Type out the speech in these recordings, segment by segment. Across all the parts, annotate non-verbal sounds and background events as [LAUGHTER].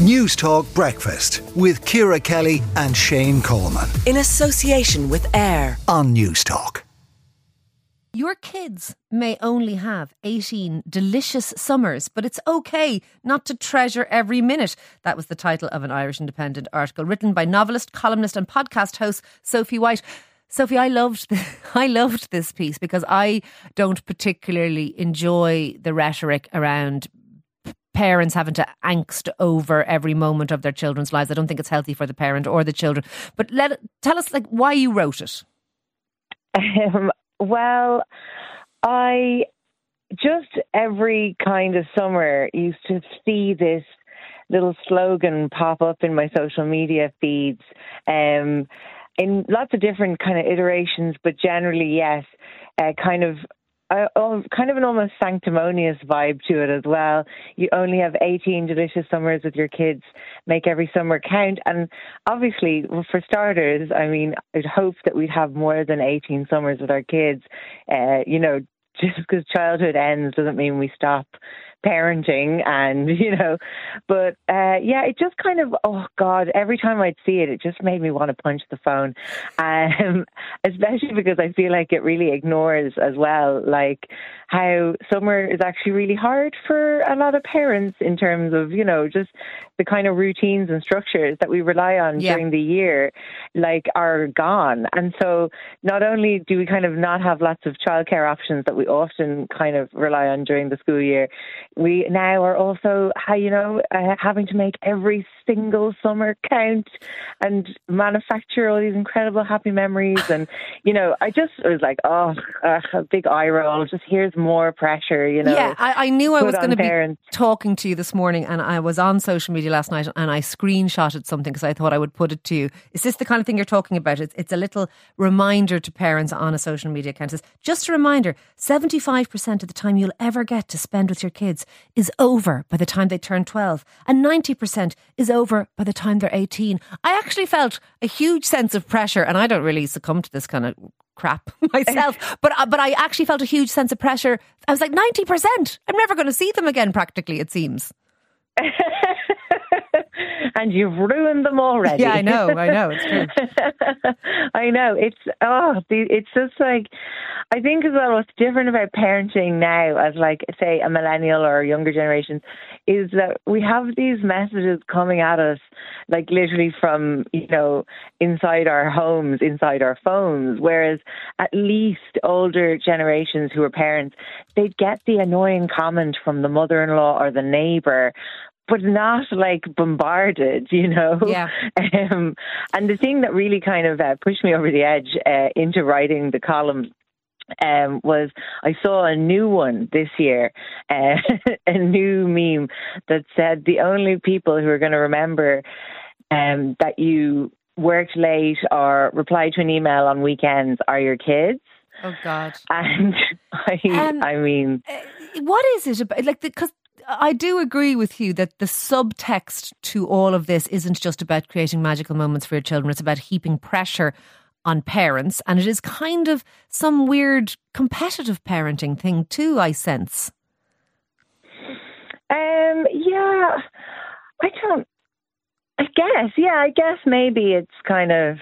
Newstalk Breakfast with Ciara Kelly and Shane Coleman in association with AIR on Newstalk. Your kids may only have 18 delicious summers, but it's okay not to treasure every minute. That was the title of an Irish Independent article written by novelist, columnist, and podcast host Sophie White. Sophie, I loved the, [LAUGHS] I loved this piece because I don't particularly enjoy the rhetoric around parents having to angst over every moment of their children's lives. I don't think it's healthy for the parent or the children. But let tell us like why you wrote it. Um, well, I just every kind of summer used to see this little slogan pop up in my social media feeds. Um, in lots of different kind of iterations, but generally, yes, uh, kind of kind of an almost sanctimonious vibe to it as well. You only have 18 delicious summers with your kids. Make every summer count. And obviously, for starters, I mean, I'd hope that we'd have more than 18 summers with our kids. Uh, you know, [LAUGHS] just because childhood ends doesn't mean we stop parenting and [LAUGHS] you know but uh yeah it just kind of oh god every time i'd see it it just made me want to punch the phone um [LAUGHS] especially because i feel like it really ignores as well like how summer is actually really hard for a lot of parents in terms of you know just the kind of routines and structures that we rely on yeah. during the year like are gone and so not only do we kind of not have lots of childcare options that we often kind of rely on during the school year we now are also, you know, uh, having to make every single summer count and manufacture all these incredible happy memories. And, [LAUGHS] you know, I just was like, oh, uh, a big eye roll. Just here's more pressure, you know. Yeah, I, I knew I was going to be talking to you this morning and I was on social media last night and I screenshotted something because I thought I would put it to you. Is this the kind of thing you're talking about? It's, it's a little reminder to parents on a social media account. It's just a reminder 75% of the time you'll ever get to spend with your kids is over by the time they turn 12, and 90% is over by the time they're 18. I actually felt a huge sense of pressure, and I don't really succumb to this kind of crap [LAUGHS] myself, [LAUGHS] but uh, but I actually felt a huge sense of pressure. I was like 90%. I'm never going to see them again practically it seems. [LAUGHS] [LAUGHS] and you've ruined them already. Yeah, I know, I know, it's true. [LAUGHS] I know. It's oh, it's just like I think as well. What's different about parenting now, as like say a millennial or a younger generation, is that we have these messages coming at us, like literally from you know inside our homes, inside our phones. Whereas at least older generations who are parents, they'd get the annoying comment from the mother-in-law or the neighbor but not like bombarded, you know. Yeah. [LAUGHS] Um, and the thing that really kind of uh, pushed me over the edge uh, into writing the column um, was I saw a new one this year, uh, [LAUGHS] a new meme that said the only people who are going to remember um, that you worked late or replied to an email on weekends are your kids. Oh God! And [LAUGHS] I, um, I mean, uh, what is it about? Like, because I do agree with you that the subtext to all of this isn't just about creating magical moments for your children. It's about heaping pressure on parents, and it is kind of some weird competitive parenting thing too. I sense. Um. Yeah. I don't. I guess. Yeah. I guess maybe it's kind of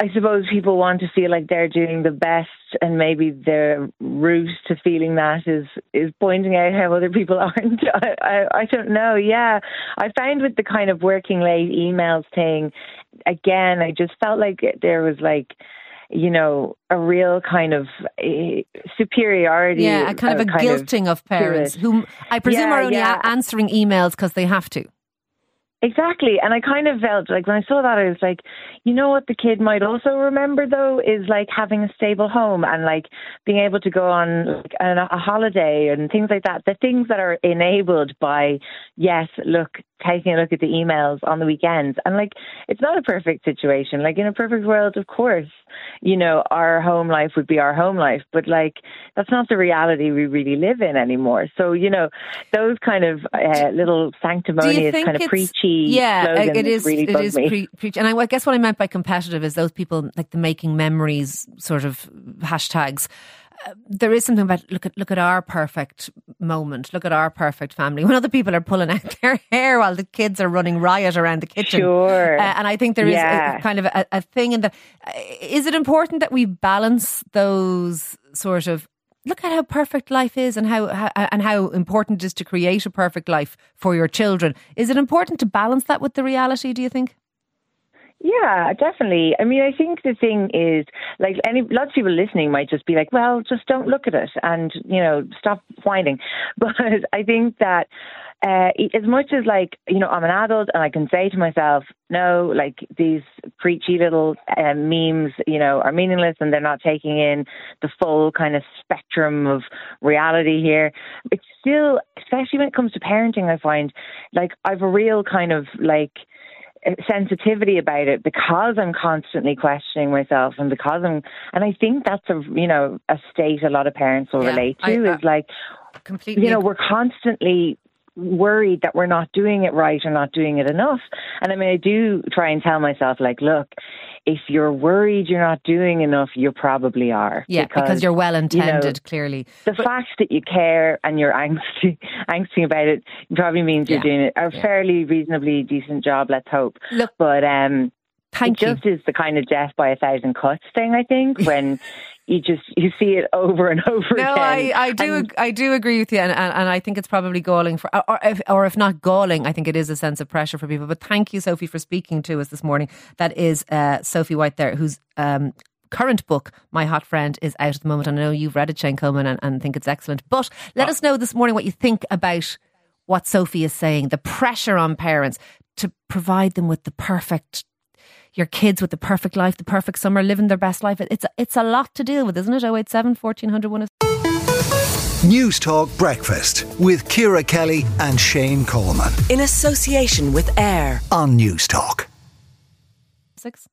I suppose people want to feel like they're doing the best, and maybe their route to feeling that is is pointing out how other people [LAUGHS] aren't. I, I, I don't know. Yeah, I found with the kind of working late emails thing, again, I just felt like there was like you know, a real kind of uh, superiority. Yeah, a kind of a guilting of, of parents who I presume yeah, are only yeah. answering emails because they have to. Exactly. And I kind of felt like when I saw that, I was like, you know what the kid might also remember though is like having a stable home and like being able to go on like a, a holiday and things like that. The things that are enabled by, yes, look, taking a look at the emails on the weekends. And like, it's not a perfect situation. Like in a perfect world, of course, you know, our home life would be our home life, but like, that's not the reality we really live in anymore. So, you know, those kind of uh, little sanctimonious kind of preachy yeah, it is, really it is pre- preach. And I, I guess what I meant by competitive is those people like the making memories sort of hashtags uh, there is something about look at look at our perfect moment, look at our perfect family. [LAUGHS] When other people are pulling out their hair while the kids are running riot around the kitchen, sure. Uh, and I think there is yeah. a, kind of a, a thing in the. Uh, is it important that we balance those sort of look at how perfect life is and how, how, and how important it is to create a perfect life for your children. Is it important to balance that with the reality? Do you think? Yeah, definitely. I mean, I think the thing is, like, any lots of people listening might just be like, "Well, just don't look at it," and you know, stop whining. [LAUGHS] But I think that uh, as much as like you know, I'm an adult and I can say to myself, "No, like these preachy little uh, memes, you know, are meaningless and they're not taking in the full kind of spectrum of reality here." It's still, especially when it comes to parenting, I find like I've a real kind of like sensitivity about it because I'm constantly questioning myself and because I'm and I think that's a you know a state a lot of parents will yeah, relate to I, uh, is like completely you know we're constantly worried that we're not doing it right or not doing it enough. And I mean I do try and tell myself like look if you're worried you're not doing enough, you probably are. Yeah, because, because you're well intended, you know, clearly. The but, fact that you care and you're angsty, [LAUGHS] angsty about it probably means yeah, you're doing a yeah. fairly reasonably decent job, let's hope. Look, but um, Thank it you. just is the kind of death by a thousand cuts thing, I think, when [LAUGHS] you just you see it over and over no, again. No, I, I do and, I do agree with you, and, and, and, I think it's probably galling for, or if, or if not galling, I think it is a sense of pressure for people. But thank you, Sophie, for speaking to us this morning. That is uh, Sophie White there, who's. Um, current book, My Hot Friend, is out at the moment. And I know you've read it, Shane Coleman, and, and think it's excellent. But let oh. us know this morning what you think about what Sophie is saying, the pressure on parents to provide them with the perfect your kids with the perfect life, the perfect summer, living their best life. It's a, it's a lot to deal with, isn't it? 087 1400 one Newstalk Breakfast with Ciara Kelly and Shane Coleman. In association with AIR on Newstalk. Six.